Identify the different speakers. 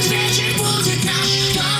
Speaker 1: Zwiedzić the nasz